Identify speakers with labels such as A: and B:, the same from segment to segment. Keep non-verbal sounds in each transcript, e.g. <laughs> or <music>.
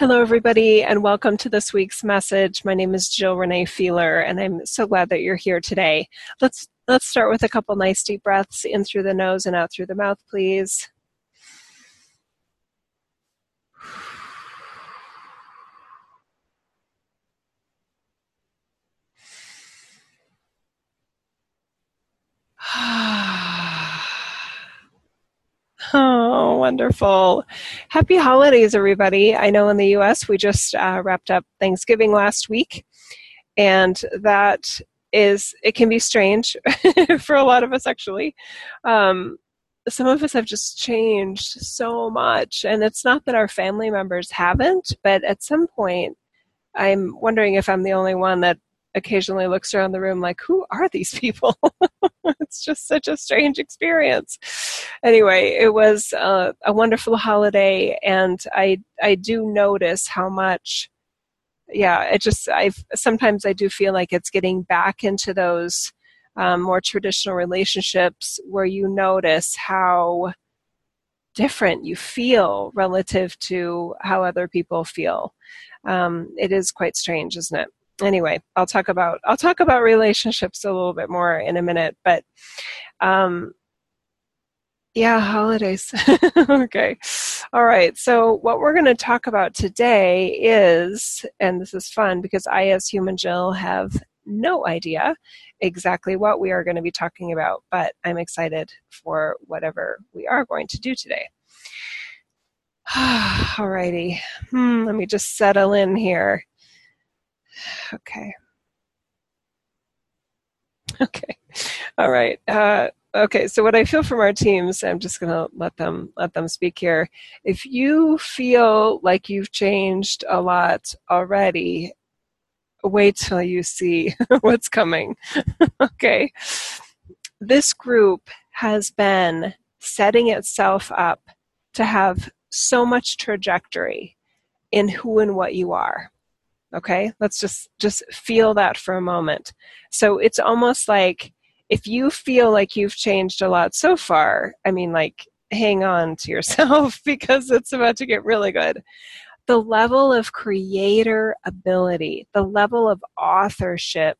A: Hello, everybody, and welcome to this week's message. My name is Jill Renee Feeler, and I'm so glad that you're here today. Let's let's start with a couple nice deep breaths in through the nose and out through the mouth, please. <sighs> Oh, wonderful. Happy holidays, everybody. I know in the US we just uh, wrapped up Thanksgiving last week, and that is, it can be strange <laughs> for a lot of us actually. Um, some of us have just changed so much, and it's not that our family members haven't, but at some point, I'm wondering if I'm the only one that occasionally looks around the room like, who are these people? <laughs> it's just such a strange experience. Anyway, it was uh, a wonderful holiday, and I I do notice how much. Yeah, it just I sometimes I do feel like it's getting back into those um, more traditional relationships where you notice how different you feel relative to how other people feel. Um, it is quite strange, isn't it? Anyway, I'll talk about I'll talk about relationships a little bit more in a minute, but um, yeah, holidays. <laughs> okay. All right. So, what we're going to talk about today is, and this is fun because I, as Human Jill, have no idea exactly what we are going to be talking about, but I'm excited for whatever we are going to do today. <sighs> All righty. Hmm, let me just settle in here. Okay. Okay. All right. Uh, okay. So what I feel from our teams, I'm just going to let them let them speak here. If you feel like you've changed a lot already, wait till you see <laughs> what's coming. <laughs> okay. This group has been setting itself up to have so much trajectory in who and what you are okay? Let's just just feel that for a moment. So it's almost like if you feel like you've changed a lot so far i mean like hang on to yourself <laughs> because it's about to get really good. The level of creator ability the level of authorship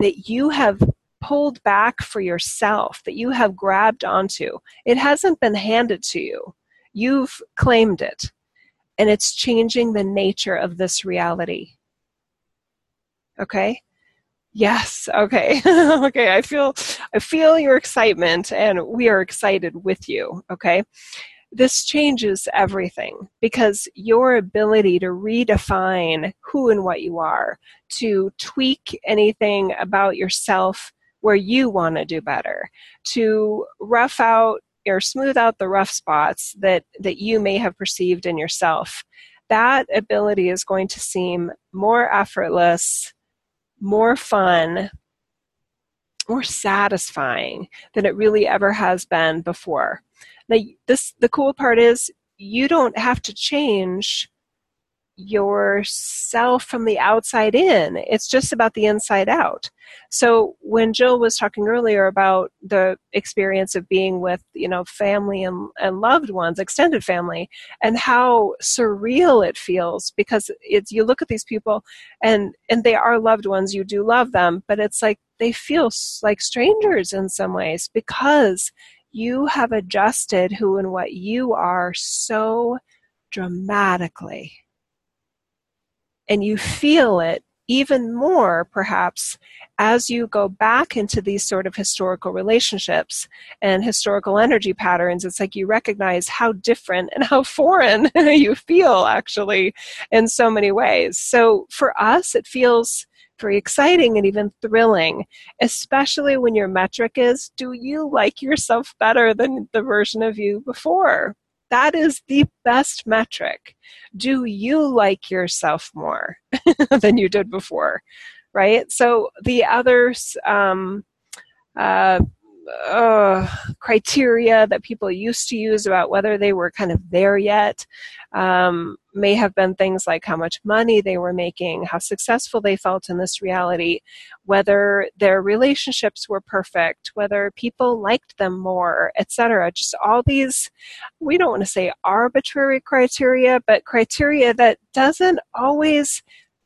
A: that you have pulled back for yourself that you have grabbed onto it hasn't been handed to you. You've claimed it. And it's changing the nature of this reality Okay. Yes. Okay. <laughs> okay. I feel I feel your excitement and we are excited with you. Okay. This changes everything because your ability to redefine who and what you are, to tweak anything about yourself where you want to do better, to rough out or smooth out the rough spots that, that you may have perceived in yourself, that ability is going to seem more effortless, more fun, more satisfying than it really ever has been before. Now, this the cool part is you don't have to change yourself from the outside in. It's just about the inside out. So when Jill was talking earlier about the experience of being with, you know, family and, and loved ones, extended family, and how surreal it feels because it's you look at these people and and they are loved ones, you do love them, but it's like they feel like strangers in some ways because you have adjusted who and what you are so dramatically and you feel it even more perhaps as you go back into these sort of historical relationships and historical energy patterns it's like you recognize how different and how <laughs> foreign <laughs> you feel actually in so many ways so for us it feels very exciting and even thrilling, especially when your metric is do you like yourself better than the version of you before? That is the best metric. Do you like yourself more <laughs> than you did before? Right? So the others, um, uh, uh, criteria that people used to use about whether they were kind of there yet um, may have been things like how much money they were making, how successful they felt in this reality, whether their relationships were perfect, whether people liked them more, etc. Just all these, we don't want to say arbitrary criteria, but criteria that doesn't always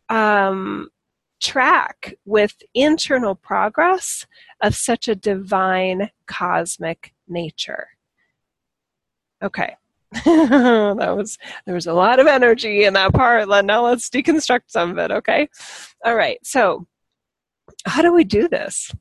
A: um, track with internal progress of such a divine cosmic nature. Okay. <laughs> that was there was a lot of energy in that part. Now let's deconstruct some of it, okay? All right. So, how do we do this?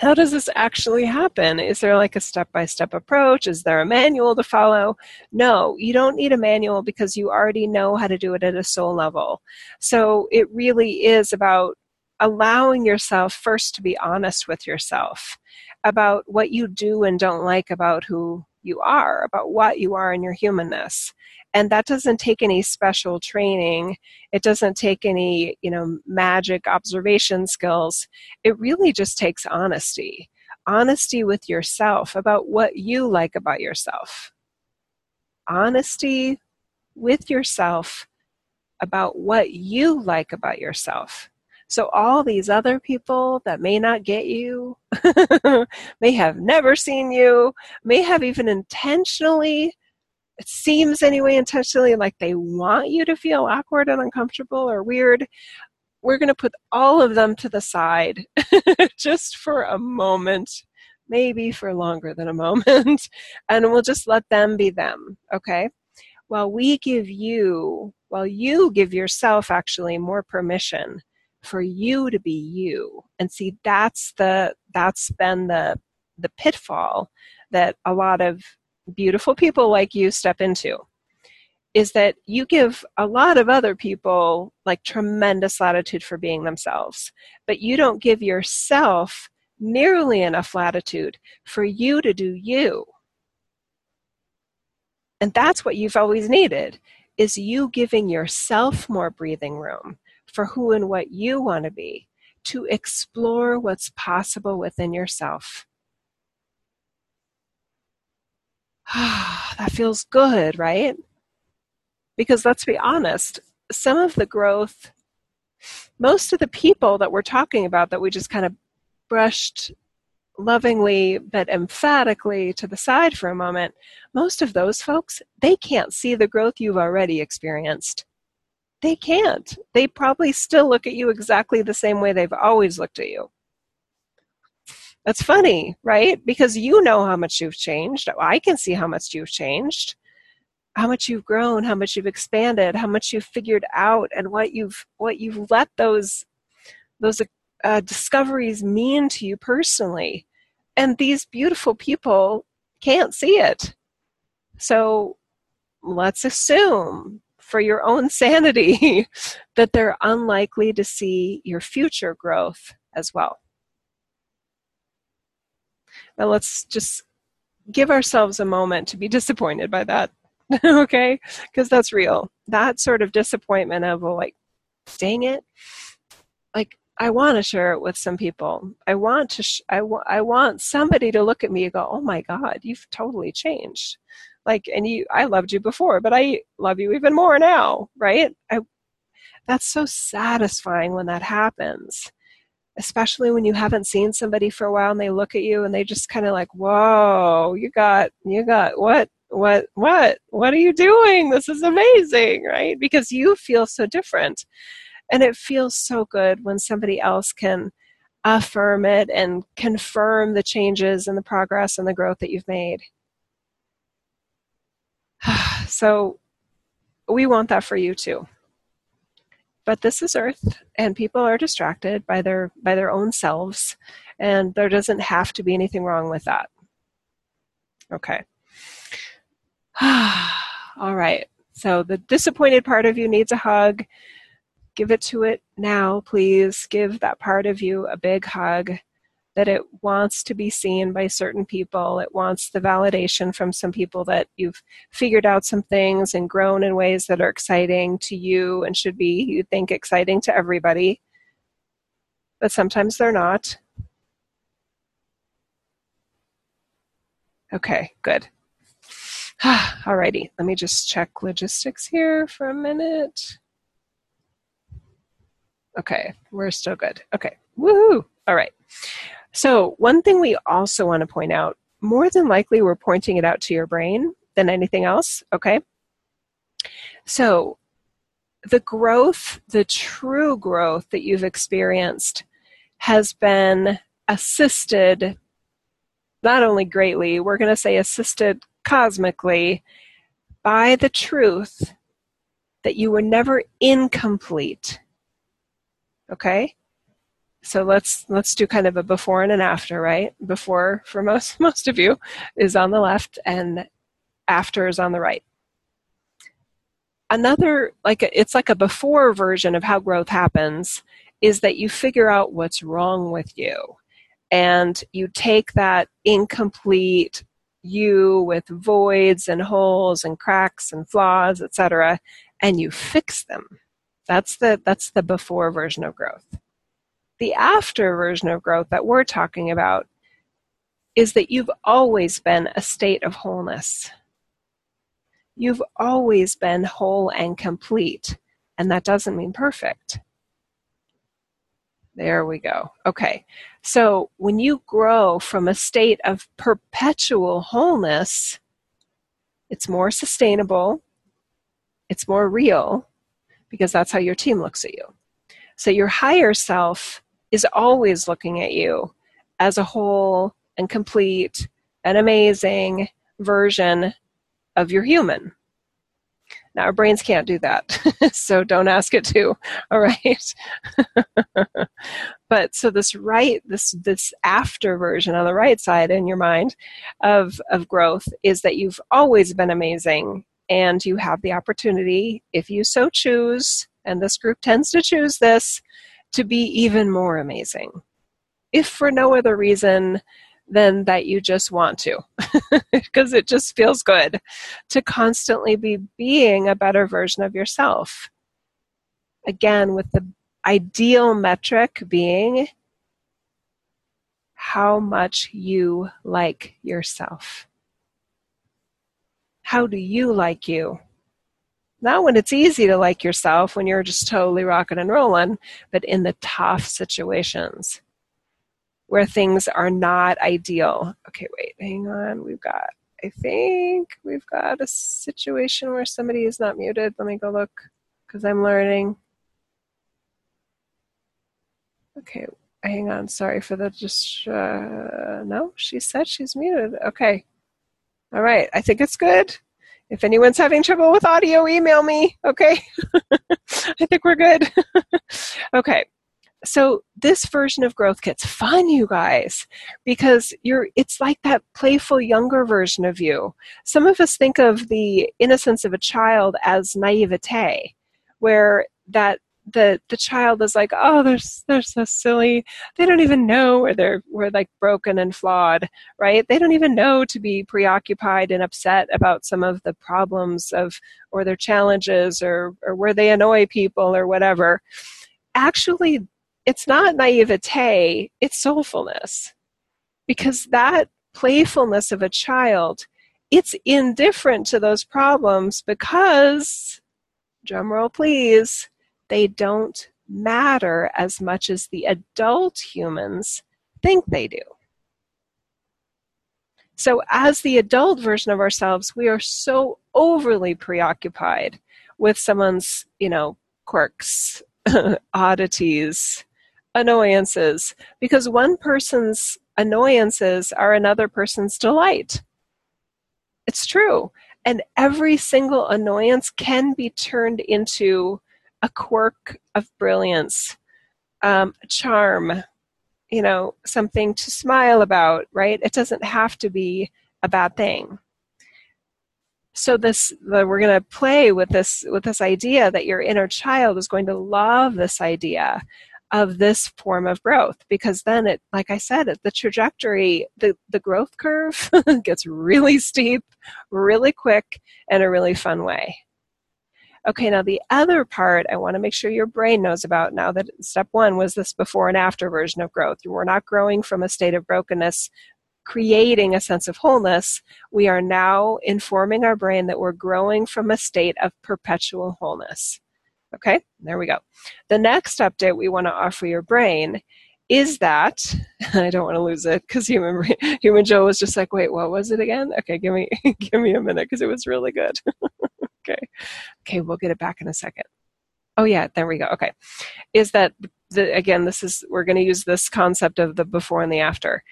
A: How does this actually happen? Is there like a step by step approach? Is there a manual to follow? No, you don't need a manual because you already know how to do it at a soul level. So it really is about allowing yourself first to be honest with yourself about what you do and don't like about who you are, about what you are in your humanness. And that doesn't take any special training. It doesn't take any, you know, magic observation skills. It really just takes honesty. Honesty with yourself about what you like about yourself. Honesty with yourself about what you like about yourself. So, all these other people that may not get you, <laughs> may have never seen you, may have even intentionally, it seems anyway, intentionally like they want you to feel awkward and uncomfortable or weird. We're going to put all of them to the side <laughs> just for a moment, maybe for longer than a moment, <laughs> and we'll just let them be them, okay? While we give you, while you give yourself actually more permission for you to be you and see that's the that's been the the pitfall that a lot of beautiful people like you step into is that you give a lot of other people like tremendous latitude for being themselves but you don't give yourself nearly enough latitude for you to do you and that's what you've always needed is you giving yourself more breathing room for who and what you want to be, to explore what's possible within yourself. <sighs> that feels good, right? Because let's be honest, some of the growth, most of the people that we're talking about that we just kind of brushed lovingly but emphatically to the side for a moment, most of those folks, they can't see the growth you've already experienced. They can't. They probably still look at you exactly the same way they've always looked at you. That's funny, right? Because you know how much you've changed. I can see how much you've changed, how much you've grown, how much you've expanded, how much you've figured out, and what you've what you've let those those uh, discoveries mean to you personally. And these beautiful people can't see it. So let's assume for your own <laughs> sanity that they're unlikely to see your future growth as well. Now let's just give ourselves a moment to be disappointed by that, <laughs> okay? Because that's real. That sort of disappointment of, like, dang it. Like, I want to share it with some people. I want to, sh- I, w- I want somebody to look at me and go, oh my God, you've totally changed like and you i loved you before but i love you even more now right I, that's so satisfying when that happens especially when you haven't seen somebody for a while and they look at you and they just kind of like whoa you got you got what what what what are you doing? This is amazing right? Because you feel so different. And it feels so good when somebody else can affirm it and confirm the changes and the progress and the growth that you've made. <sighs> So we want that for you too. But this is Earth, and people are distracted by their by their own selves, and there doesn't have to be anything wrong with that. Okay. <sighs> All right. So the disappointed part of you needs a hug. Give it to it now, please. Give that part of you a big hug that it wants to be seen by certain people. It wants the validation from some people that you've figured out some things and grown in ways that are exciting to you and should be, you think, exciting to everybody. But sometimes they're not. Okay, good. <sighs> Alrighty, let me just check logistics here for a minute. Okay, we're still good. Okay, woohoo! All right. So, one thing we also want to point out more than likely, we're pointing it out to your brain than anything else, okay? So, the growth, the true growth that you've experienced has been assisted not only greatly, we're going to say assisted cosmically by the truth that you were never incomplete. Okay? So let's let's do kind of a before and an after, right? Before for most <laughs> most of you is on the left and after is on the right. Another like it's like a before version of how growth happens is that you figure out what's wrong with you and you take that incomplete you with voids and holes and cracks and flaws, etc., and you fix them. That's the that's the before version of growth. The after version of growth that we're talking about is that you've always been a state of wholeness. You've always been whole and complete, and that doesn't mean perfect. There we go. Okay. So when you grow from a state of perpetual wholeness, it's more sustainable, it's more real, because that's how your team looks at you. So your higher self is always looking at you as a whole and complete and amazing version of your human. Now, our brains can't do that, <laughs> so don't ask it to. <laughs> All right. <laughs> but so this right, this this after version on the right side in your mind of of growth is that you've always been amazing, and you have the opportunity, if you so choose, and this group tends to choose this, to be even more amazing. If for no other reason than that you just want to <laughs> because it just feels good to constantly be being a better version of yourself. Again, with the ideal metric being how much you like yourself. How do you like you? Not when it's easy to like yourself, when you're just totally rocking and rolling, but in the tough situations where things are not ideal. Okay, wait, hang on. We've got, I think we've got a situation where somebody is not muted. Let me go look because I'm learning. Okay, hang on. Sorry for the just. Uh, no, she said she's muted. Okay. All right. I think it's good. If anyone's having trouble with audio, email me. Okay. <laughs> I think we're good. <laughs> okay so this version of growth gets fun you guys because you're it's like that playful younger version of you some of us think of the innocence of a child as naivete where that the the child is like oh they're they're so silly. They don't even know where they're we're like broken and flawed right? They don't even know to be preoccupied and upset about some of the problems of or their challenges or or where they annoy people or whatever. Actually it's not naivete, it's soulfulness. Because that playfulness of a child, it's indifferent to those problems because, drumroll please, they don't matter as much as the adult humans think they do. So, as the adult version of ourselves, we are so overly preoccupied with someone's, you know, quirks, <laughs> oddities, annoyances because one person's annoyances are another person's delight. It's true. And every single annoyance can be turned into a quirk of brilliance, um, a charm, you know, something to smile about, right? It doesn't have to be a bad thing. So this, the, we're going to play with this with this idea that your inner child is going to love this idea of this form of growth because then it like i said the trajectory the, the growth curve <laughs> gets really steep really quick in a really fun way okay now the other part i want to make sure your brain knows about now that step one was this before and after version of growth were not growing from a state of brokenness creating a sense of wholeness, we are now informing our brain that we're growing from a state of perpetual wholeness. Okay, there we go. The next update we want to offer your brain is that <laughs> I don't want to lose it because human human Joe was just like, wait, what was it again? Okay, give me <laughs> give me a minute because it was really good. <laughs> okay, okay, we'll get it back in a second. Oh yeah, there we go. Okay, is that the, again? This is we're going to use this concept of the before and the after.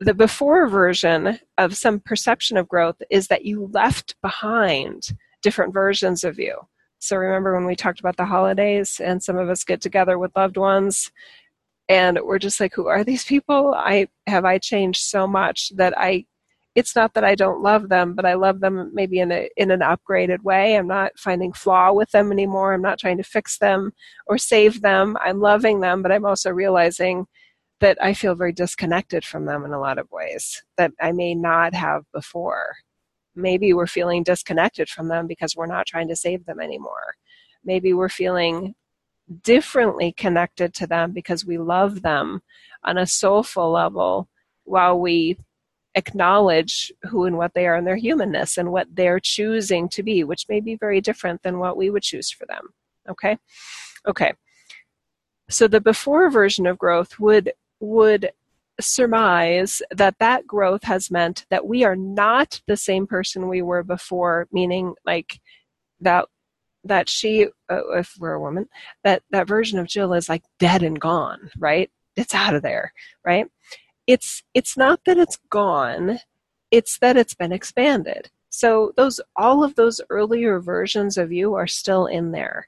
A: The before version of some perception of growth is that you left behind different versions of you. So remember when we talked about the holidays and some of us get together with loved ones and we're just like who are these people i have i changed so much that i it's not that i don't love them but i love them maybe in a in an upgraded way. I'm not finding flaw with them anymore. I'm not trying to fix them or save them. I'm loving them but i'm also realizing that i feel very disconnected from them in a lot of ways that i may not have before. Maybe we're feeling disconnected from them because we're not trying to save them anymore. Maybe we're feeling differently connected to them because we love them on a soulful level while we acknowledge who and what they are in their humanness and what they're choosing to be, which may be very different than what we would choose for them. Okay? Okay. So the before version of growth would would surmise that that growth has meant that we are not the same person we were before, meaning like that that she, uh, if we're a woman, that that version of Jill is like dead and gone, right? It's out of there, right? It's it's not that it's gone, it's that it's been expanded. So those all of those earlier versions of you are still in there.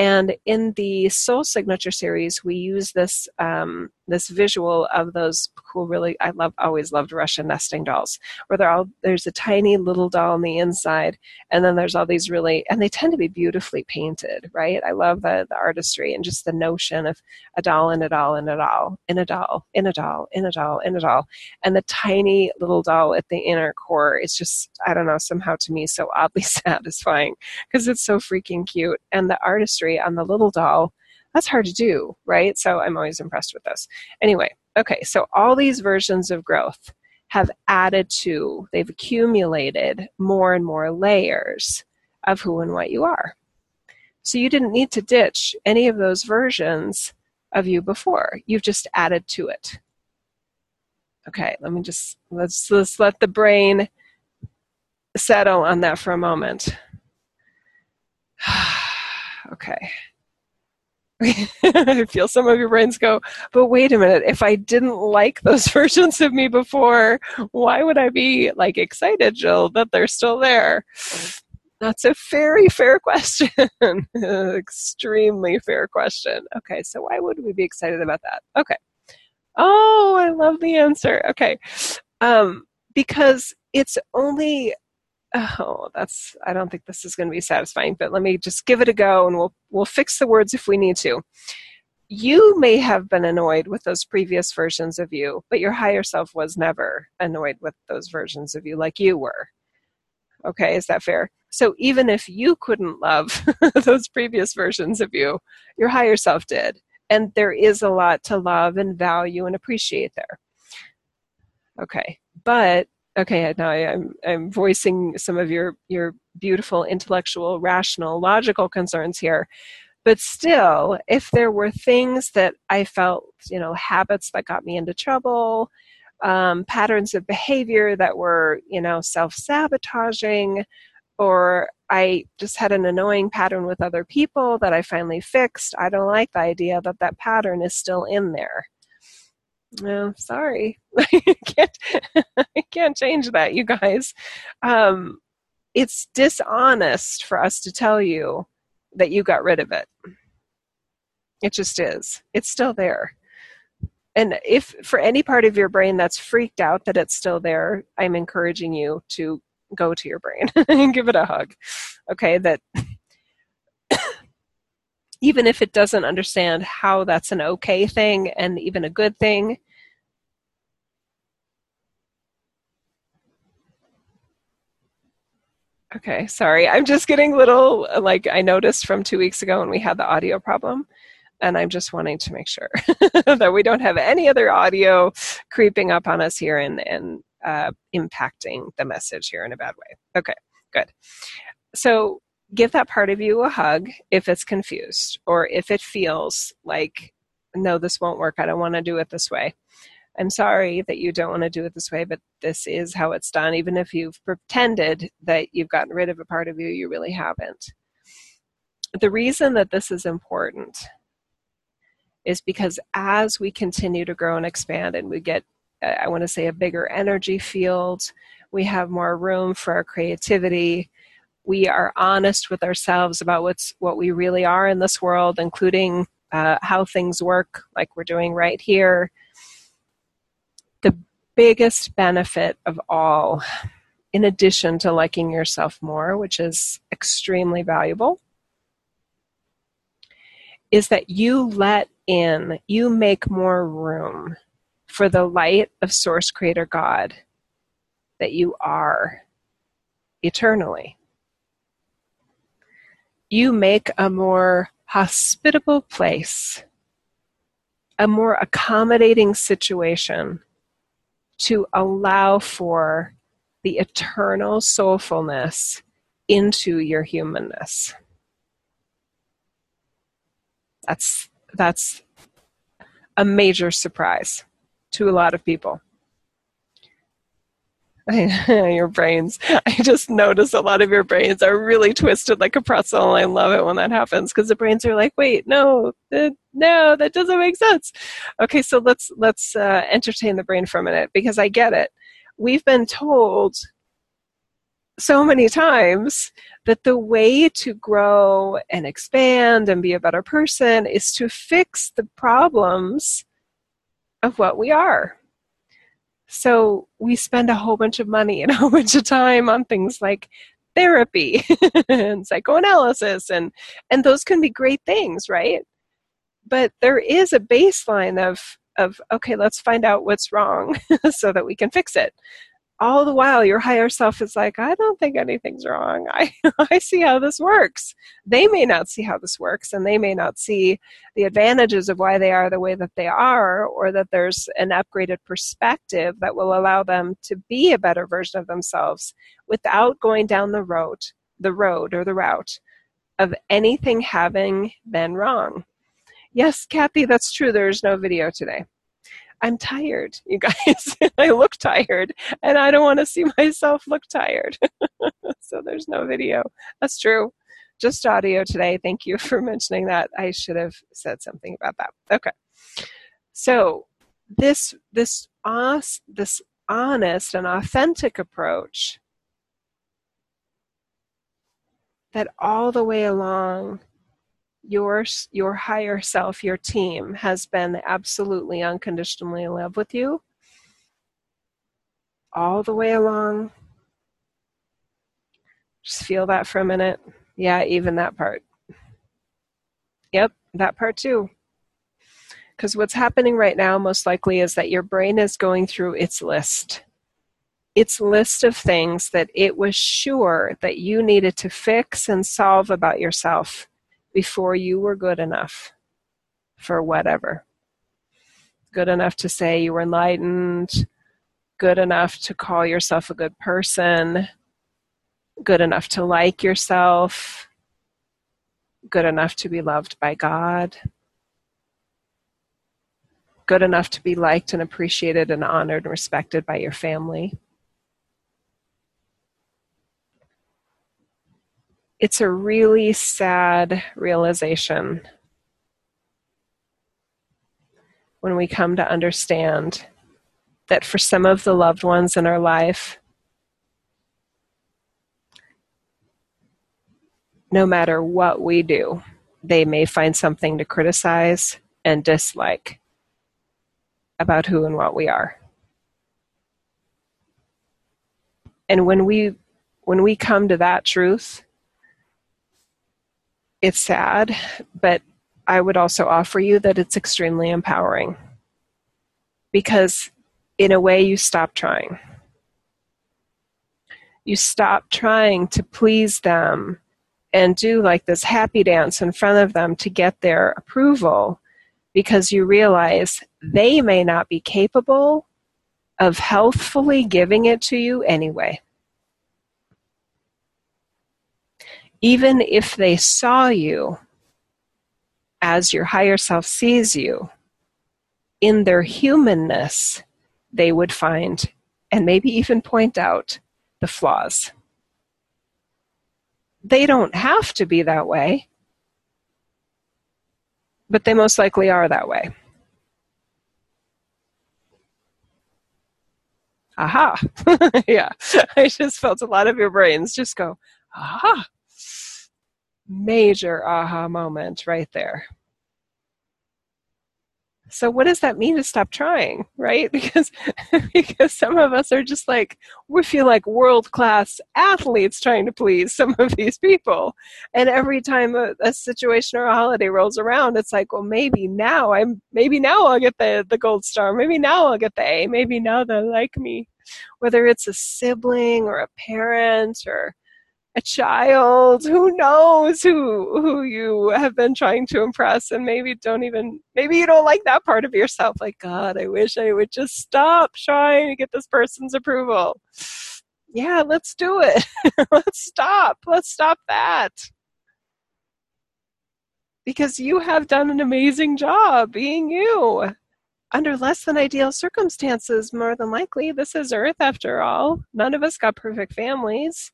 A: And in the Soul Signature series, we use this um, this visual of those cool, really I love always loved Russian nesting dolls, where they're all there's a tiny little doll on the inside, and then there's all these really and they tend to be beautifully painted, right? I love the the artistry and just the notion of a doll in a doll in a doll in a doll in a doll in a doll in a doll, and the tiny little doll at the inner core is just I don't know somehow to me so oddly <laughs> satisfying because it's so freaking cute, and the artistry on the little doll that's hard to do, right? So I'm always impressed with this. Anyway, okay, so all these versions of growth have added to, they've accumulated more and more layers of who and what you are. So you didn't need to ditch any of those versions of you before. You've just added to it. Okay, let me just let's let's let the brain settle on that for a moment. <sighs> okay. <laughs> I feel some of your brains go, but wait a minute, if I didn't like those <laughs> versions of me before, why would I be like excited, Jill, that they're still there? That's a very fair question. <laughs> Extremely fair question. Okay, so why would we be excited about that? Okay. Oh, I love the answer. Okay. Um, because it's only oh that's i don't think this is going to be satisfying but let me just give it a go and we'll we'll fix the words if we need to. You may have been annoyed with those previous versions of you but your higher self was never annoyed with those versions of you like you were. Okay is that fair? So even if you couldn't love <laughs> those previous versions of you your higher self did and there is a lot to love and value and appreciate there. Okay but okay now I, am I'm, I'm voicing some of your your beautiful intellectual rational logical concerns here. But still if there were things that i felt you know habits that got me into trouble um, patterns of behavior that were you know self-sabotaging or i just had an annoying pattern with other people that i finally fixed i don't like the idea that that pattern is still in there no, sorry. <laughs> I can't <laughs> I can't change that, you guys. Um, it's dishonest for us to tell you that you got rid of it. It just is. It's still there. And if for any part of your brain that's freaked out that it's still there, I'm encouraging you to go to your brain <laughs> and give it a hug. Okay, that even if it doesn't understand how that's an okay thing and even a good thing. Okay, sorry. I'm just getting little, like, I noticed from two weeks ago when we had the audio problem and I'm just wanting to make sure <laughs> that we don't have any other audio creeping up on us here and, and uh, impacting the message here in a bad way. Okay, good. So give that part of you a hug if it's confused or if it feels like, no, this won't work. I don't want to do it this way. I'm sorry that you don't want to do it this way, but this is how it's done. Even if you've pretended that you've gotten rid of a part of you, you really haven't. The reason that this is important is because as we continue to grow and expand and we get, I want to say, a bigger energy field, we have more room for our creativity. We are honest with ourselves about what's what we really are in this world, including uh, how things work, like we're doing right here. The biggest benefit of all, in addition to liking yourself more, which is extremely valuable, is that you let in, you make more room for the light of Source Creator God that you are eternally. You make a more hospitable place, a more accommodating situation to allow for the eternal soulfulness into your humanness. That's that's a major surprise to a lot of people. <laughs> your brains. I just notice a lot of your brains are really twisted like a pretzel, and I love it when that happens because the brains are like, "Wait, no, uh, no, that doesn't make sense." Okay, so let's let's uh, entertain the brain for a minute because I get it. We've been told so many times that the way to grow and expand and be a better person is to fix the problems of what we are. So we spend a whole bunch of money and a whole bunch of time on things like therapy <laughs> and psychoanalysis and and those can be great things, right? But there is a baseline of of okay, let's find out what's wrong <laughs> so that we can fix it all the while your higher self is like i don't think anything's wrong. I <laughs> i see how this works. They may not see how this works and they may not see the advantages of why they are the way that they are or that there's an upgraded perspective that will allow them to be a better version of themselves without going down the road the road or the route of anything having been wrong. Yes kathy that's true. There's no video today I'm tired, you guys. <laughs> I look tired and I don't want to see <laughs> myself look tired. <laughs> so there's no video. That's true. Just audio today. Thank you for mentioning that. I should have said something about that. Okay. So this this this honest and authentic approach that all the way along your your higher self, your team has been absolutely unconditionally in love with you all the way along. Just feel that for a minute. Yeah, even that part. Yep, that part too. Because what's happening right now, most likely, is that your brain is going through its list. Its list of things that it was sure that you needed to fix and solve about yourself before you were good enough for whatever. Good enough to say you were enlightened, good enough to call yourself a good person, good enough to like yourself, good enough to be loved by God, good enough to be liked and appreciated and honored and respected by your family. It's a really sad realization when we come to understand that for some of the loved ones in our life, no matter what we do, they may find something to criticize and dislike about who and what we are. And when we when we come to that truth, it's sad, but I would also offer you that it's extremely empowering because, in a way, you stop trying. You stop trying to please them and do like this happy dance in front of them to get their approval because you realize they may not be capable of healthfully giving it to you anyway. Even if they saw you as your higher self sees you, in their humanness, they would find and maybe even point out the flaws. They don't have to be that way, but they most likely are that way. Aha. <laughs> yeah. <laughs> I just felt a lot of your brains just go, aha. Major aha moment right there. So what does that mean to stop trying, right? <laughs> Because because some of us are just like we feel like world class athletes trying to please some of these people, and every time a, a, situation or a holiday rolls around, it's like, well, maybe now I'm maybe now I'll get the the gold star, maybe now I'll get the A, maybe now they'll like me, whether it's a sibling or a parent or a child. Who knows who who you have been trying to impress and maybe don't even maybe you don't like that part of yourself. Like god i wish i would just stop trying to get this person's approval. Yeah let's do it. <laughs> Let's stop. Let's stop that. Because you have done an amazing job being you. Under less than ideal circumstances more than likely this is earth after all. None of us got perfect families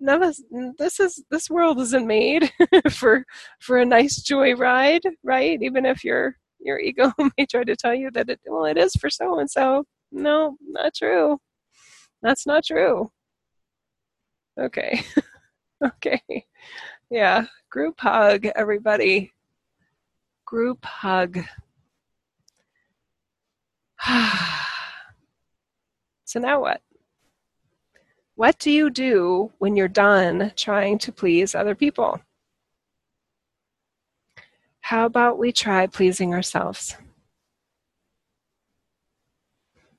A: none of this is this world isn't made <laughs> for for a nice joy ride, right? Even if your your ego <laughs> may try to tell you that it well it is for so and so. No, not true. That's not true. Okay. <laughs> okay. Yeah. Group hug, everybody. Group hug. <sighs> so now what? What do you do when you're done trying to please other people? How about we try pleasing ourselves?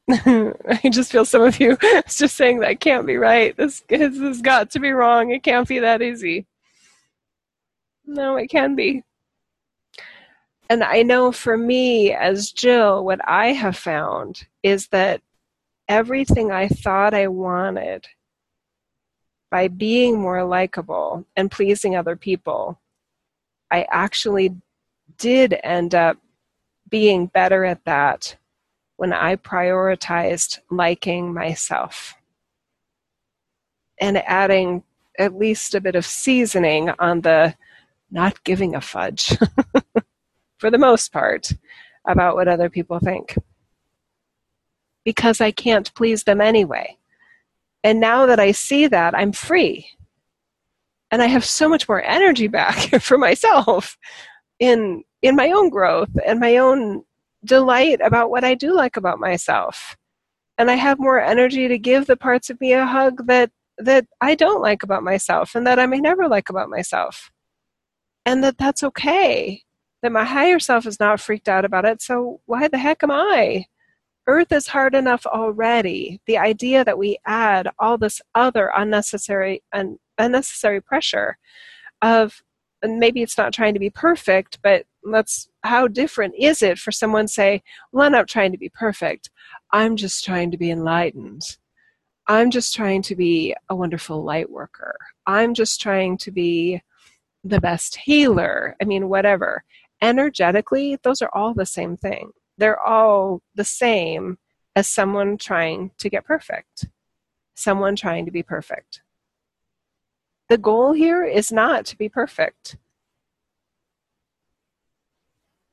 A: <laughs> I just feel some of you <laughs> just saying that can't be right. This, this has got to be wrong. It can't be that easy. No, it can be. And I know for me, as Jill, what I have found is that everything I thought I wanted by being more likable and pleasing other people, I actually did end up being better at that when I prioritized liking myself and adding at least a bit of seasoning on the not giving a fudge <laughs> for the most part about what other people think. Because I can't please them anyway. And now that I see that, I'm free. And I have so much more energy back <laughs> for myself in in my own growth and my own delight about what I do like about myself. And I have more energy to give the parts of me a hug that that I don't like about myself and that I may never like about myself. And that that's okay. That my higher self is not freaked out about it, so why the heck am I? Earth is hard enough already. The idea that we add all this other unnecessary and unnecessary pressure of and maybe it's not trying to be perfect, but let's how different is it for someone say, well, I'm not trying to be perfect. I'm just trying to be enlightened. I'm just trying to be a wonderful light worker. I'm just trying to be the best healer. I mean, whatever. Energetically, those are all the same thing they're all the same as someone trying to get perfect, someone trying to be perfect. The goal here is not to be perfect.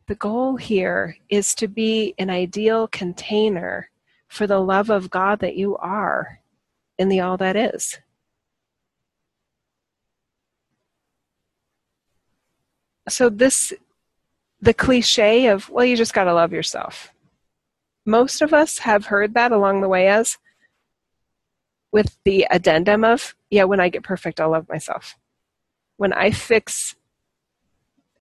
A: The goal here is to be an ideal container for the love of God that you are in the all that is. So, this the cliche of, well, you just got to love yourself. Most of us have heard that along the way as with the addendum of, yeah, when I get perfect, I'll love myself. When I fix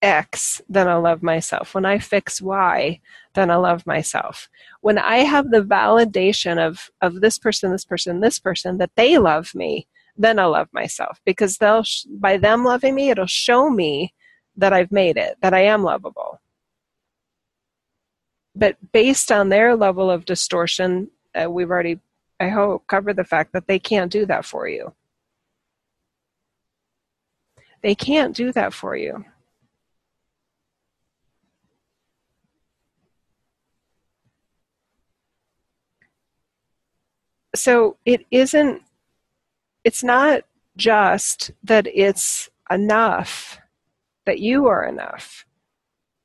A: X, then I'll love myself. When I fix Y, then I'll love myself. When I have the validation of, of this person, this person, this person, that they love me, then I'll love myself because they'll by them loving me, it'll show me that I've made it, that I am lovable. But based on their level of distortion, uh, we've already, I hope, covered the fact that they can't do that for you. They can't do that for you. So it isn't, it's not just that it's enough, that you are enough,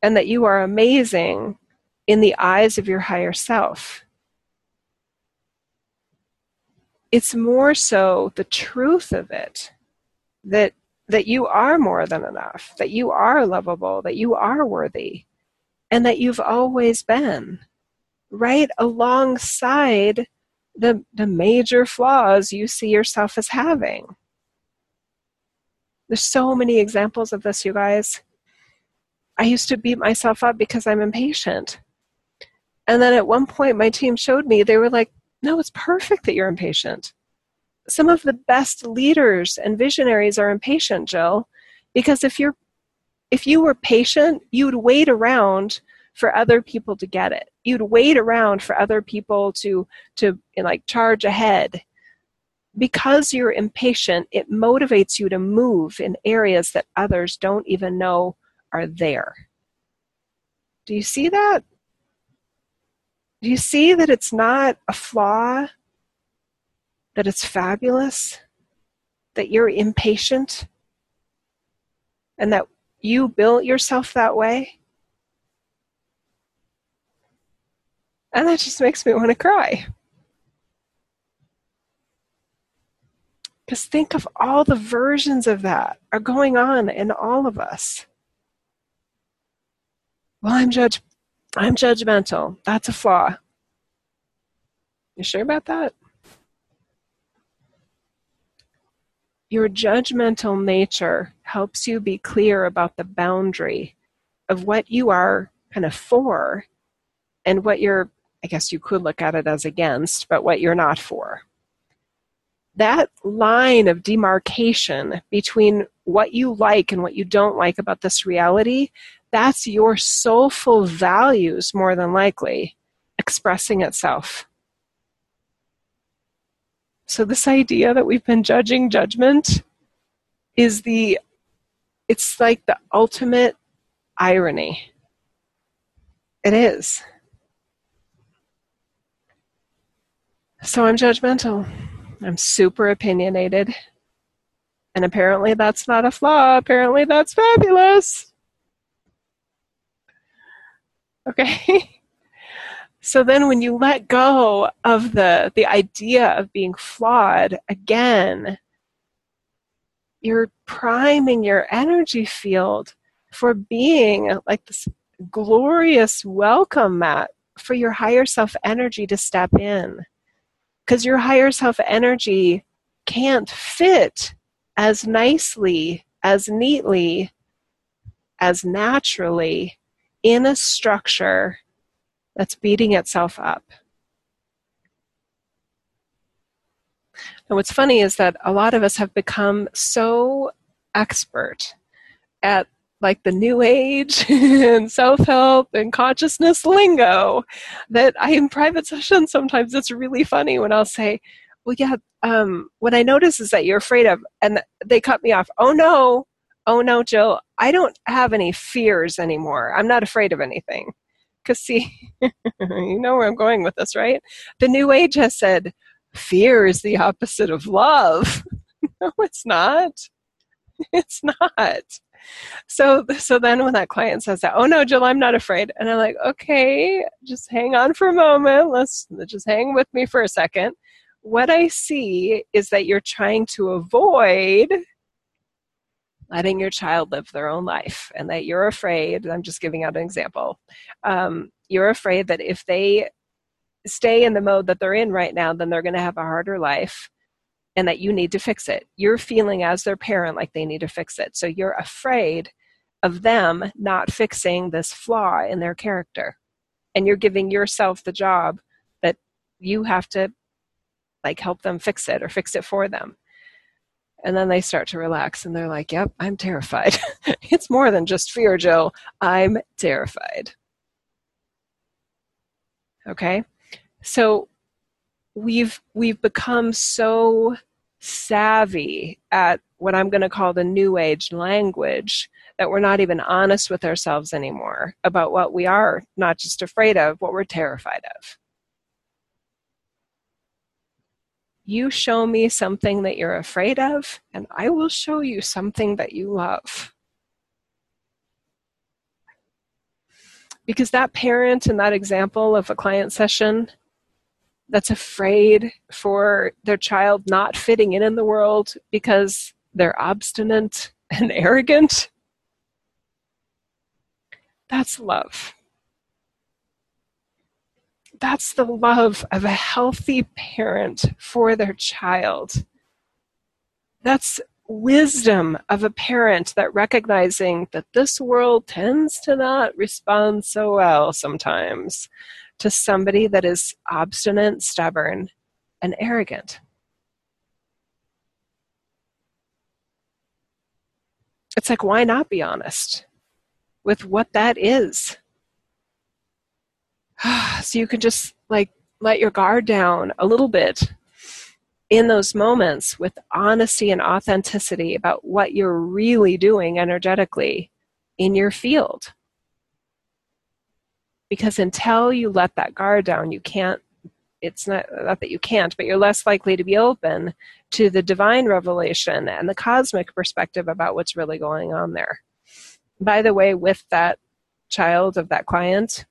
A: and that you are amazing in the eyes of your higher self. It's more so the truth of it that that you are more than enough, that you are lovable, that you are worthy, and that you've always been right alongside the, the major flaws you see yourself as having. There's so many examples of this, you guys. I used to beat myself up because I'm impatient. And then at one point, my team showed me, they were like, no, it's perfect that you're impatient. Some of the best leaders and visionaries are impatient, Jill, because if you're if you were patient, you'd wait around for other people to get it. You'd wait around for other people to to like charge ahead. Because you're impatient, it motivates you to move in areas that others don't even know are there. Do you see that? Do you see that it's not a flaw? That it's fabulous? That you're impatient? And that you built yourself that way? And that just makes me want to cry. Because think of all the versions of that are going on in all of us. Well, I'm judge I'm judgmental. That's a flaw. You sure about that? Your judgmental nature helps you be clear about the boundary of what you are kind of for and what you're I guess you could look at it as against, but what you're not for. That line of demarcation between what you like and what you don't like about this reality, that's your soulful values more than likely expressing itself. So, this idea that we've been judging judgment is the, it's like the ultimate irony. It is. So I'm judgmental. I'm super opinionated. And apparently that's not a flaw. Apparently that's fabulous. Okay. <laughs> so then when you let go of the the idea of being flawed again, you're priming your energy field for being like this glorious welcome mat for your higher self energy to step in because your higher self energy can't fit as nicely, as neatly, as naturally in a structure that's beating itself up. And what's funny is that a lot of us have become so expert at like the new age <laughs> and self-help and consciousness lingo that I in private sessions sometimes it's really funny when I'll say, well yeah, um, what I notice is that you're afraid of and they cut me off. Oh no, oh no, Jill, I don't have any fears anymore. I'm not afraid of anything. Because, see, <laughs> you know where I'm going with this, right? The New Age has said, fear is the opposite of love. <laughs> no, it's not. It's not so so then when that client says that, oh no, Jill, I'm not afraid, and I'm like, okay, just hang on for a moment. Let's just hang with me for a second. What I see is that you're trying to avoid letting your child live their own life, and that you're afraid. I'm just giving out an example. Um, you're afraid that if they stay in the mode that they're in right now, then they're going to have a harder life and that you need to fix it. You're feeling as their parent like they need to fix it. So you're afraid of them not fixing this flaw in their character. And you're giving yourself the job that you have to like help them fix it or fix it for them. And then they start to relax and they're like, yep, I'm terrified. <laughs> it's more than just fear, Joe. I'm terrified. Okay? So we've we've become so savvy at what I'm going to call the new age language that we're not even honest with ourselves anymore about what we are not just afraid of, what we're terrified of. You show me something that you're afraid of, and I will show you something that you love. Because that parent in that example of a client session that's afraid for their child not fitting in in the world because they're obstinate <laughs> and arrogant, that's love. That's the love of a healthy parent for their child. That's wisdom of a parent that recognizing that this world tends to not respond so well sometimes to somebody that is obstinate, stubborn, and arrogant. It's like, why not be honest with what that is? <sighs> so you can just like let your guard down a little bit in those moments with honesty and authenticity about what you're really doing energetically in your field because until you let that guard down you can't it's not, not that you can't but you're less likely to be open to the divine revelation and the cosmic perspective about what's really going on there. By the way with that child of that client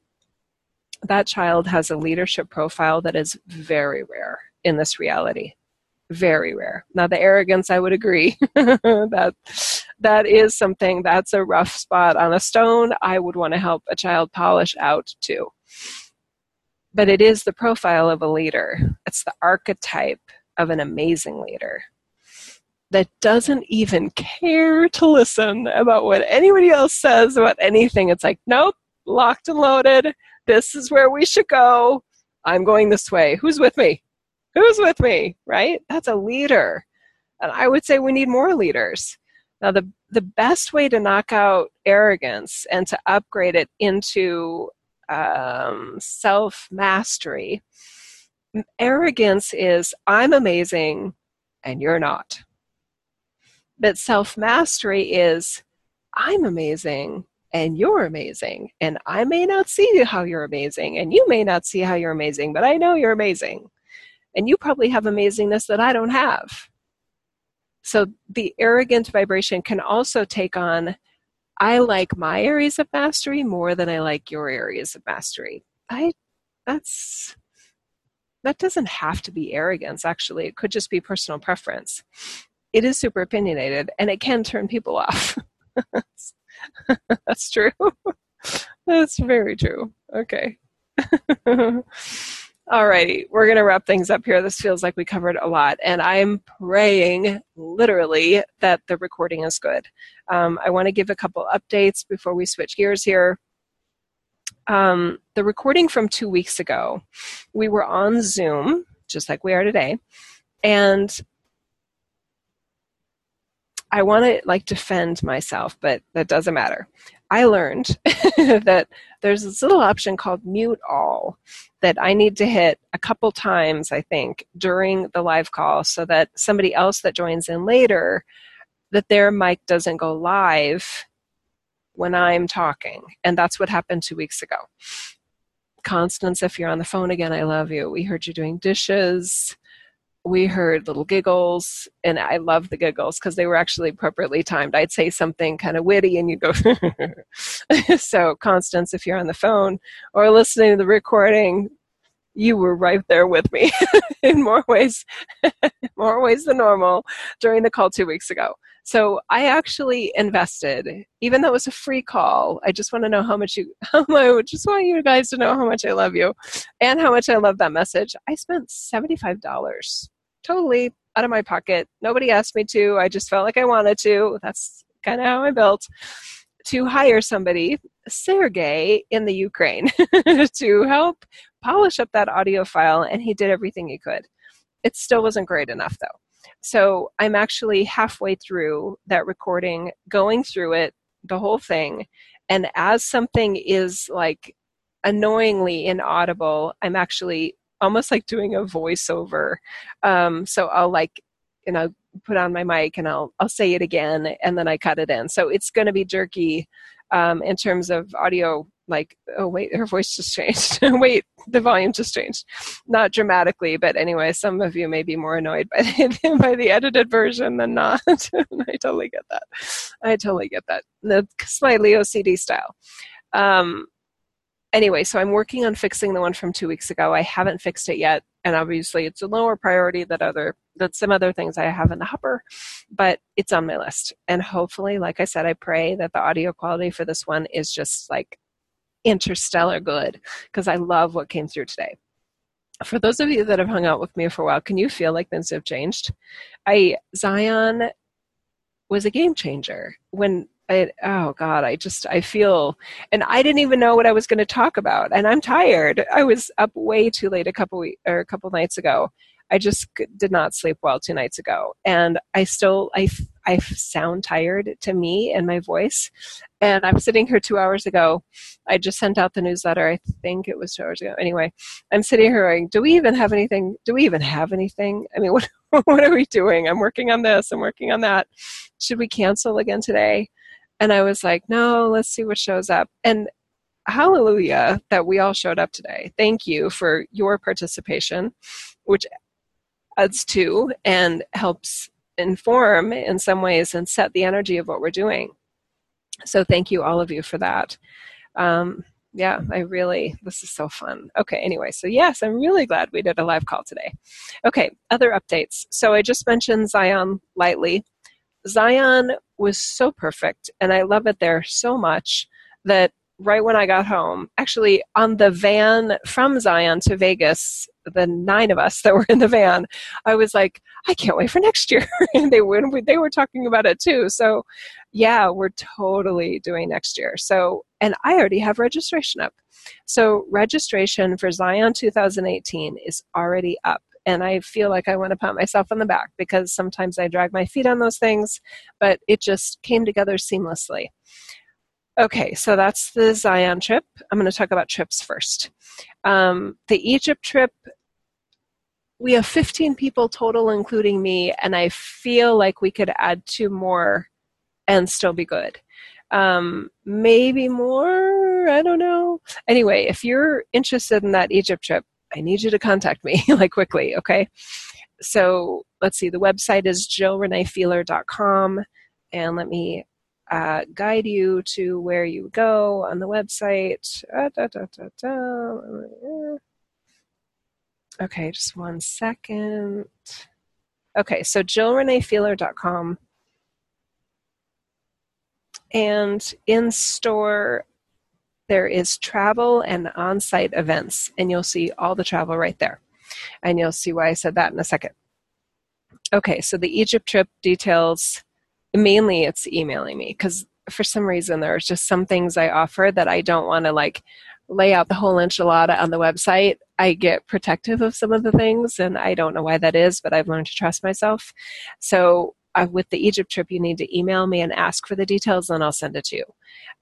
A: that child has a leadership profile that is very rare in this reality. Very rare. Now the arrogance i would agree <laughs> that that is something that's a rough spot on a stone I would want to help a child polish out too. But it is the profile of a leader, it's the archetype of an amazing leader that doesn't even care to listen about what anybody else says about anything. It's like, nope, locked and loaded. This is where we should go. I'm going this way. Who's with me? Who's with me? Right? That's a leader. And I would say we need more leaders. Now, the, the best way to knock out arrogance and to upgrade it into um, self mastery, arrogance is I'm amazing and you're not. But self mastery is I'm amazing and you're amazing. And I may not see how you're amazing, and you may not see how you're amazing, but I know you're amazing. And you probably have amazingness that I don't have. So the arrogant vibration can also take on I like my areas of mastery more than I like your areas of mastery. I that's that doesn't have to be arrogance actually. It could just be personal preference. It is super opinionated and it can turn people <laughs> off. that's true. <laughs> that's very true. Okay. <laughs> Alrighty, we're going to wrap things up here. This feels like we covered a lot, and I'm praying literally that the recording is good. Um, I want to give a couple updates before we switch gears here. Um, the recording from two weeks ago, we were on Zoom, just like we are today, and I want to like defend myself, but that doesn't matter. I learned <laughs> that there's this little option called mute all that I need to hit a couple times, I think, during the live call so that somebody else that joins in later, that their mic doesn't go live when I'm talking. And that's what happened two weeks ago. Constance, if you're on the phone again, I love you. We heard you doing dishes we heard little giggles, and I love the giggles because they were actually appropriately timed. I'd say something kind of witty, and you'd go. <laughs> so, Constance, if you're on the phone or listening to the recording, you were right there with me <laughs> in more ways, <laughs> more ways than normal during the call two weeks ago. So I actually invested, even though it was a free call. I just want to know how much you, <laughs> how I just want you guys to know how much I love you, and how much I love that message. I spent seventy five dollars totally out of my pocket. Nobody asked me to. I just felt like I wanted to. That's kind of how I built to hire somebody, Sergey in the Ukraine, <laughs> to help polish up that audio file, and he did everything he could. It still wasn't great enough, though. So I'm actually halfway through that recording, going through it, the whole thing. And as something is like annoyingly inaudible, I'm actually almost like doing a voiceover. Um, so I'll like, you know, put on my mic and I'll I'll say it again and then I cut it in. So it's going to be jerky um, in terms of audio. Like, oh wait, her voice just changed. <laughs> wait, the volume just changed. Not dramatically, but anyway, some of you may be more annoyed by the, <laughs> by the edited version than not. <laughs> I totally get that. I totally get that. The slightly OCD style. Um, anyway, so I'm working on fixing the one from two weeks ago. I haven't fixed it yet, and obviously it's a lower priority than other than some other things I have in the hopper, but it's on my list. And hopefully, like I said, I pray that the audio quality for this one is just like interstellar good because I love what came through today. For those of you that have hung out with me for a while, can you feel like things have changed? I Zion was a game changer when I, oh god i just i feel and i didn't even know what i was going to talk about and i'm tired i was up way too late a couple weeks or a couple nights ago i just did not sleep well two nights ago and i still i i sound tired to me and my voice. And i'm sitting here two hours ago. I just sent out the newsletter. I think it was two hours ago. Anyway i'm sitting here going do we even have anything? Do we even have anything? I mean <laughs> what what are we doing? I'm working on this. I'm working on that. Should we cancel again today? And I was like, no, let's see what shows up. And hallelujah that we all showed up today. Thank you for your participation, which adds to and helps inform in some ways and set the energy of what we're doing. So thank you all of you for that. Um, yeah, I really, this is so fun. Okay, anyway, so yes, I'm really glad we did a live call today. Okay, other updates. So I just mentioned Zion lightly. Zion was so perfect, and I love it there so much that right when I got home, actually on the van from Zion to Vegas, the nine of us that were in the van, I was like, I can't wait for next year. <laughs> and they were, they were talking about it too. So yeah, we're totally doing next year. So, and I already have registration up. So registration for Zion 2018 is already up and I feel like I want to pat myself on the back because sometimes I drag my feet on those things, but it just came together seamlessly. Okay, so that's the Zion trip. I'm going to talk about trips first. Um, the Egypt trip, we have 15 people total, including me, and I feel like we could add two more and still be good. Um, maybe more, I don't know. Anyway, if you're interested in that Egypt trip, I need you to contact me <laughs> like quickly, okay? So let's see, the website is jillreneefeeler.com and let me uh, guide you to where you go on the website. Uh, da, da, da, okay, just one second. Okay, so jillreneefeeler.com. And in store, there is travel and on site events, and you'll see all the travel right there. And you'll see why I said that in a second. Okay, so the Egypt trip details mainly it's emailing me because for some reason there's just some things I offer that I don't want to like lay out the whole enchilada on the website. I get protective of some of the things, and I don't know why that is, but I've learned to trust myself. So uh, with the Egypt trip, you need to email me and ask for the details, and I'll send it to you.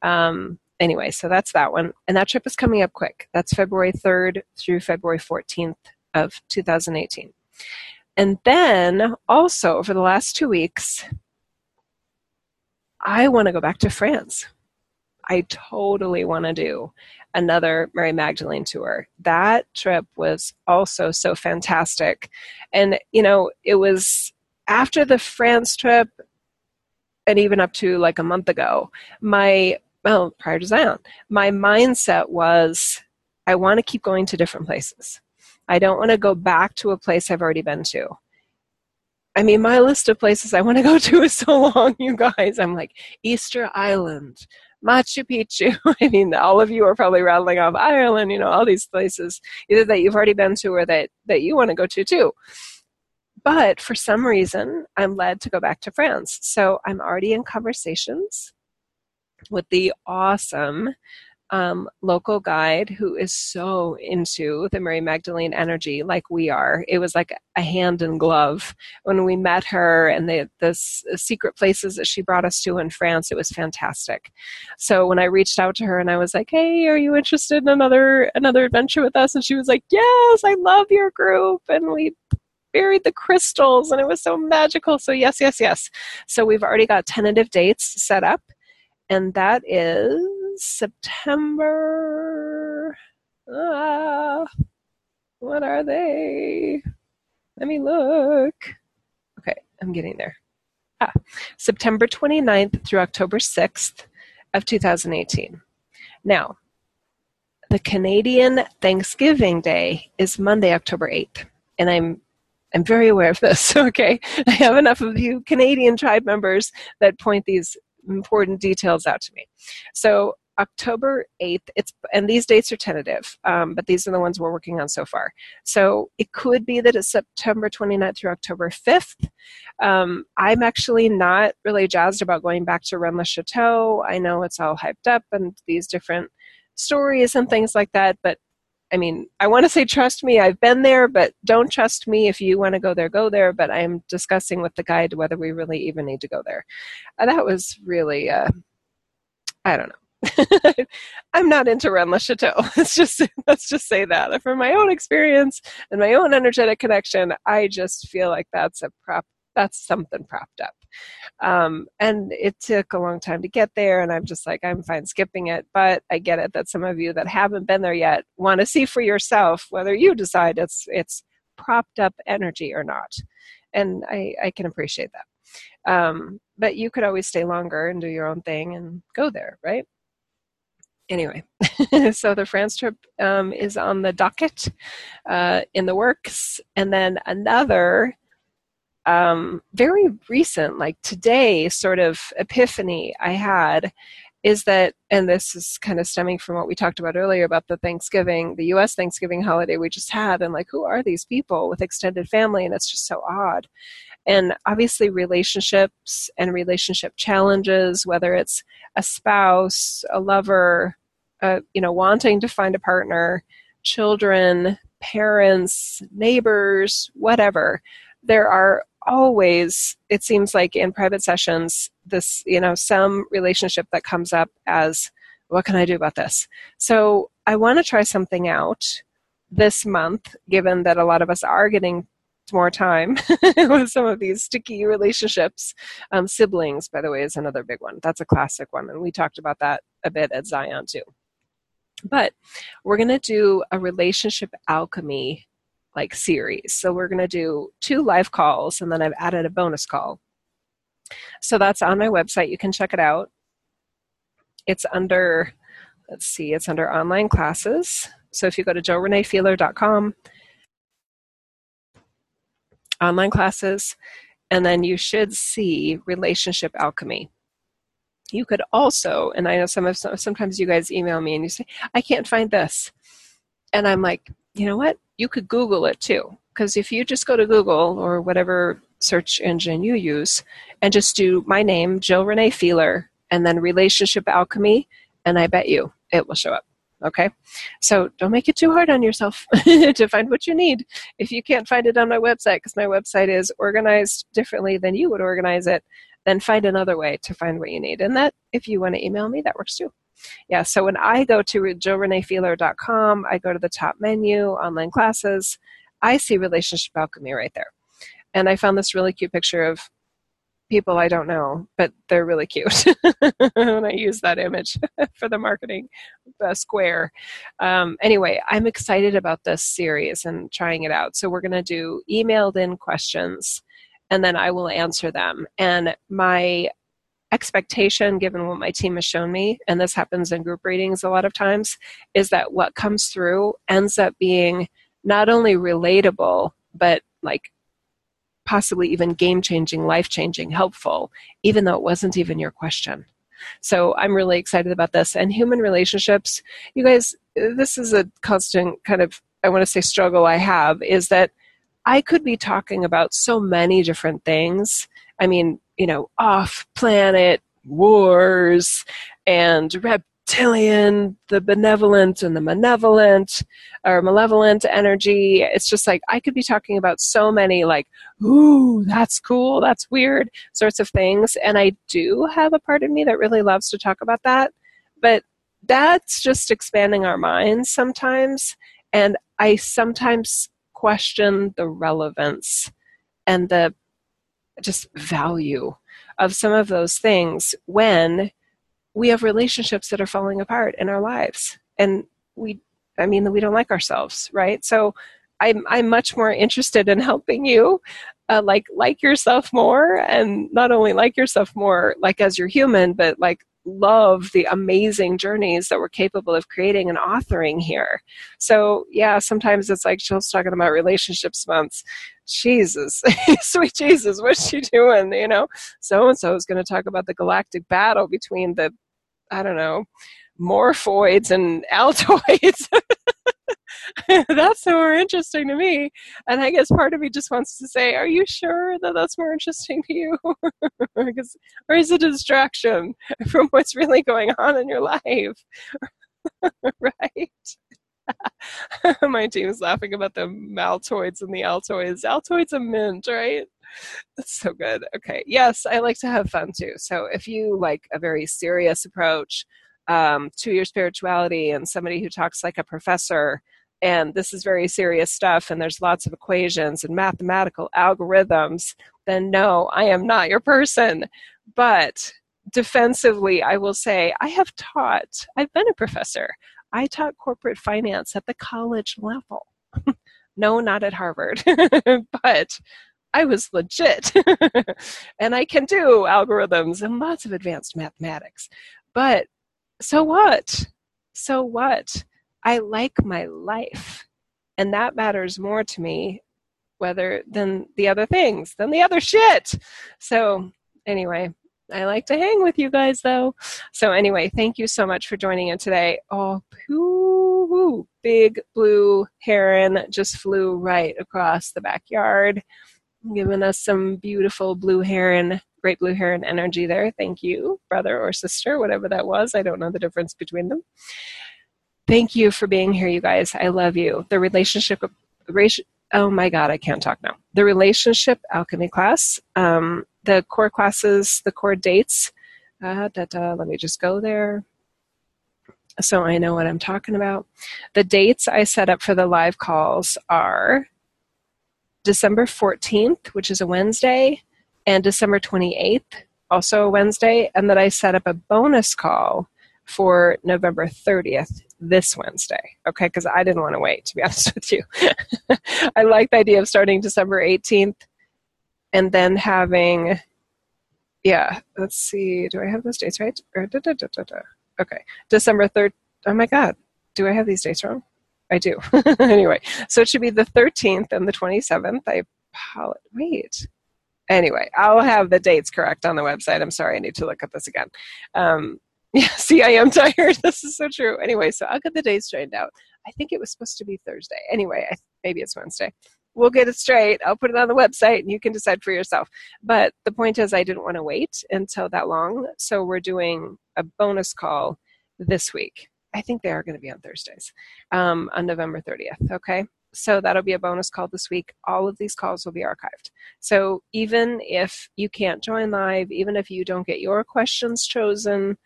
A: Um, anyway, so that's that one. And that trip is coming up quick. That's February 3rd through February 14th of 2018. And then also over the last two weeks, I want to go back to France. I totally want to do another Mary Magdalene tour. That trip was also so fantastic. And, you know, it was after the France trip and even up to like a month ago, my well, prior to Zion, my mindset was I want to keep going to different places. I don't want to go back to a place I've already been to. I mean, my list of places I want to go to is so long, you guys. I'm like, Easter Island, Machu Picchu. <laughs> I mean, all of you are probably rattling off Ireland, you know, all these places, either that you've already been to or that, that you want to go to too. But for some reason, I'm led to go back to France. So I'm already in conversations with the awesome um, local guide who is so into the Mary Magdalene energy, like we are. It was like a hand in glove when we met her, and the the secret places that she brought us to in France. It was fantastic. So when I reached out to her and I was like, "Hey, are you interested in another another adventure with us?" and she was like, "Yes, I love your group," and we buried the crystals and it was so magical. So, yes, yes, yes. So, we've already got tentative dates set up, and that is September. Uh, what are they? Let me look. Okay, I'm getting there. Ah, September 29th through October 6th of 2018. Now, the Canadian Thanksgiving Day is Monday, October 8th. And I'm I'm very aware of this. <laughs> Okay, I have enough of you Canadian tribe members that point these important details out to me. So October 8th, it's and these dates are tentative, um, but these are the ones we're working on so far. So it could be that it's September 29th through October 5th. Um, I'm actually not really jazzed about going back to Rennes le Chateau. I know it's all hyped up and these different stories and things like that, but I mean, I want to say trust me, I've been there, but don't trust me. If you want to go there, go there. But I am discussing with the guide whether we really even need to go there. Uh, that was really, uh, I don't know. <laughs> I'm not into le Chateau. <laughs> Let's just let's just say that. From my own experience and my own energetic connection, I just feel like that's a prop. That's something propped up. Um, and it took a long time to get there, and I'm just like, I'm fine skipping it. But I get it that some of you that haven't been there yet want to see for yourself whether you decide it's it's propped up energy or not. And I, I can appreciate that. Um, but you could always stay longer and do your own thing and go there, right? Anyway, <laughs> so the France trip um, is on the docket uh, in the works. And then another um, very recent, like today, sort of epiphany I had is that, and this is kind of stemming from what we talked about earlier about the Thanksgiving, the US Thanksgiving holiday we just had, and like, who are these people with extended family? And it's just so odd. And obviously, relationships and relationship challenges, whether it's a spouse, a lover, uh, you know, wanting to find a partner, children, parents, neighbors, whatever, there are always it seems like in private sessions this you know some relationship that comes up as what can i do about this? So i want to try something out this month given that a lot of us are getting more time <laughs> with some of these sticky relationships. Um, siblings by the way is another big one. That's a classic one and we talked about that a bit at zion too but we're going to do a relationship alchemy like series. So we're going to do two live calls and then I've added a bonus call. So that's on my website. You can check it out. It's under, let's see, it's under online classes. So if you go to jillreneefeeler.com, online classes, and then you should see relationship alchemy. You could also, and I know some of sometimes you guys email me and you say, I can't find this. And I'm like, you know what? You could Google it too. Because if you just go to Google or whatever search engine you use and just do my name, Jill Renee Feeler, and then relationship alchemy, and I bet you it will show up. Okay? So don't make it too hard on yourself <laughs> to find what you need. If you can't find it on my website, because my website is organized differently than you would organize it, then find another way to find what you need. And that, if you want to email me, that works too yeah, so when I go to jillreneefeeler.com, I go to the top menu, online classes, I see Relationship Alchemy right there. And I found this really cute picture of people I don't know, but they're really cute. <laughs> and I use that image <laughs> for the marketing square. Um, anyway, I'm excited about this series and trying it out. So we're going to do emailed in questions and then I will answer them. And my expectation, given what my team has shown me, and this happens in group readings a lot of times, is that what comes through ends up being not only relatable, but like possibly even game changing, life changing, helpful, even though it wasn't even your question. So I'm really excited about this. And human relationships, you guys, this is a constant kind of, I want to say, struggle I have is that I could be talking about so many different things. I mean, you know, off planet wars and reptilian, the benevolent and the malevolent or malevolent energy. It's just like I could be talking about so many like, ooh, that's cool, that's weird sorts of things. And I do have a part of me that really loves to talk about that. But that's just expanding our minds sometimes. And I sometimes question the relevance and the just value of some of those things when we have relationships that are falling apart in our lives. And we i mean we don't like ourselves right? So i'm i'm much more interested in helping you uh, like like yourself more and not only like yourself more like as you're human but like love the amazing journeys that we're capable of creating and authoring here. So, yeah, sometimes it's like Jill's talking about relationships months. Jesus, <laughs> sweet Jesus, what's she doing? You know, so and so is going to talk about the galactic battle between the, I don't know, morphoids and <laughs> altoids. <laughs> that's more interesting to me. And I guess part of me just wants to say, are you sure that that's more interesting to you? <laughs> because, or is it a distraction <laughs> from what's really going on in your life? right? My team is laughing about the maltoids and the altoids. Altoids a mint, right? That's so good. Okay. Yes, I like to have fun too. So if you like a very serious approach um, to your spirituality and somebody who talks like a professor, and this is very serious stuff, and there's lots of equations and mathematical algorithms, then no, I am not your person. But defensively, I will say I have taught, I've been a professor. I taught corporate finance at the college level. <laughs> no, not at Harvard, <laughs> but I was legit. <laughs> and I can do algorithms and lots of advanced mathematics. But so what? So what? I like my life. And that matters more to me whether than the other things, than the other shit. So anyway, I like to hang with you guys though. So anyway, thank you so much for joining in today. Oh, poo, big blue heron just flew right across the backyard, giving us some beautiful blue heron, great blue heron energy there. Thank you, brother or sister, whatever that was. I don't know the difference between them. Thank you for being here, you guys. I love you. The relationship, oh my God, I can't talk now. The relationship alchemy class, um, the core classes, the core dates. Uh, da, da, let me just go there so I know what I'm talking about. The dates I set up for the live calls are December 14th, which is a Wednesday, and December 28th, also a Wednesday, and that I set up a bonus call for November 30th, this Wednesday. Okay, because I didn't want to wait, to be <laughs> honest with you. <laughs> I like the idea of starting December 18th and then having, yeah, let's see, do I have those dates right? Okay, December 3rd. Oh my God, do I have these dates wrong? I do. <laughs> anyway, so it should be the 13th and the 27th. I. Wait. Anyway, I'll have the dates correct on the website. I'm sorry, I need to look at this again. Um, <laughs> Yeah, see, I am <laughs> tired. This is so true. Anyway, so I'll get the dates straightened out. I think it was supposed to be Thursday. Anyway, I, maybe it's Wednesday. We'll get it straight. I'll put it on the website and you can decide for yourself. But the point is, I didn't want to wait until that long. So we're doing a bonus call this week. I think they are going to be on Thursdays um, on November 30th. Okay. So that'll be a bonus call this week. All of these calls will be archived. So even if you can't join live, even if you don't get your questions chosen,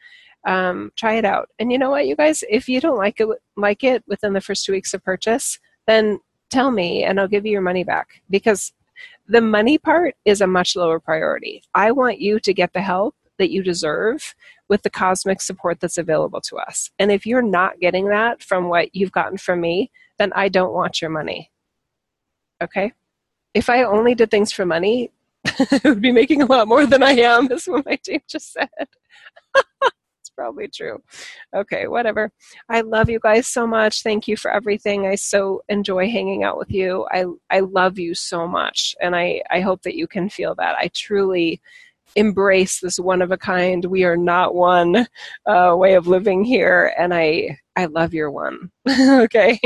A: um, try it out. And you know what, you guys, if you don't like it, like it within the first two weeks of purchase, then tell me and I'll give you your money back because the money part is a much lower priority. I want you to get the help that you deserve with the cosmic support that's available to us. And if you're not getting that from what you've gotten from me, then I don't want your money. Okay? If I only did things for money, <laughs> I would be making a lot more than I am, <laughs> is what my team just said. <laughs> It's probably true. Okay, whatever. I love you guys so much. Thank you for everything. I so enjoy hanging out with you. I I love you so much, and I I hope that you can feel that. I truly embrace this one of a kind we are not one uh, way of living here and i i love your one <laughs> okay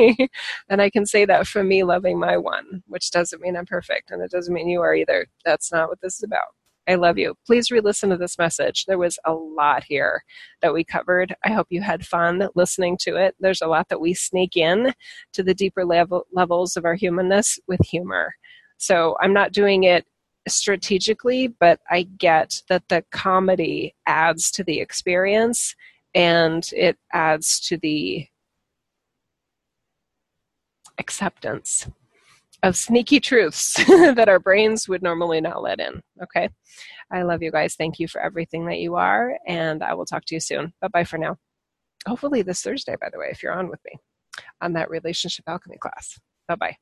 A: and i can say that from me loving my one which doesn't mean i'm perfect and it doesn't mean you are either that's not what this is about I love you. Please re listen to this message. There was a lot here that we covered. I hope you had fun listening to it. There's a lot that we sneak in to the deeper level, levels of our humanness with humor. So I'm not doing it strategically, but I get that the comedy adds to the experience and it adds to the acceptance of sneaky truths <laughs> that our brains would normally not let in. Okay. I love you guys. Thank you for everything that you are. And I will talk to you soon. Bye bye for now. Hopefully, this Thursday, by the way, if you're on with me on that relationship alchemy class. Bye bye.